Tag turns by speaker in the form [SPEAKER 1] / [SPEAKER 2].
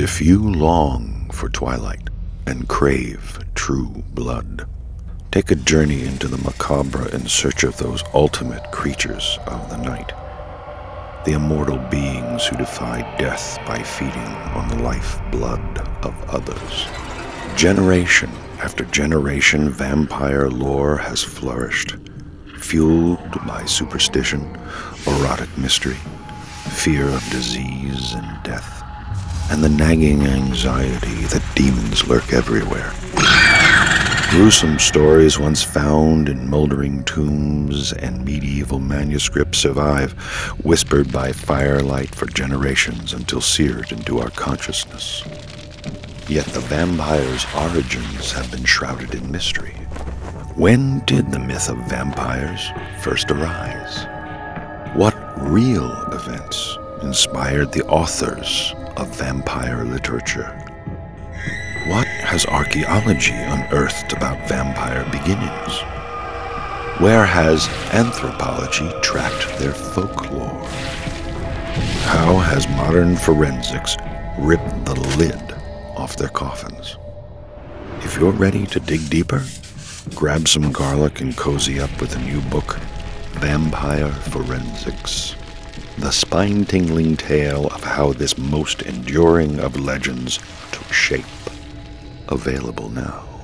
[SPEAKER 1] If you long for twilight and crave true blood, take a journey into the macabre in search of those ultimate creatures of the night. The immortal beings who defy death by feeding on the life blood of others. Generation after generation, vampire lore has flourished, fueled by superstition, erotic mystery, fear of disease and death, and the nagging anxiety that demons lurk everywhere. Gruesome stories once found in moldering tombs and medieval manuscripts survive, whispered by firelight for generations until seared into our consciousness. Yet the vampire's origins have been shrouded in mystery. When did the myth of vampires first arise? What real events inspired the authors of vampire literature? What has archaeology unearthed about vampire beginnings? Where has anthropology tracked their folklore? How has modern forensics ripped the lid off their coffins? If you're ready to dig deeper, grab some garlic and cozy up with a new book, Vampire Forensics. The spine tingling tale of how this most enduring of legends took shape available now.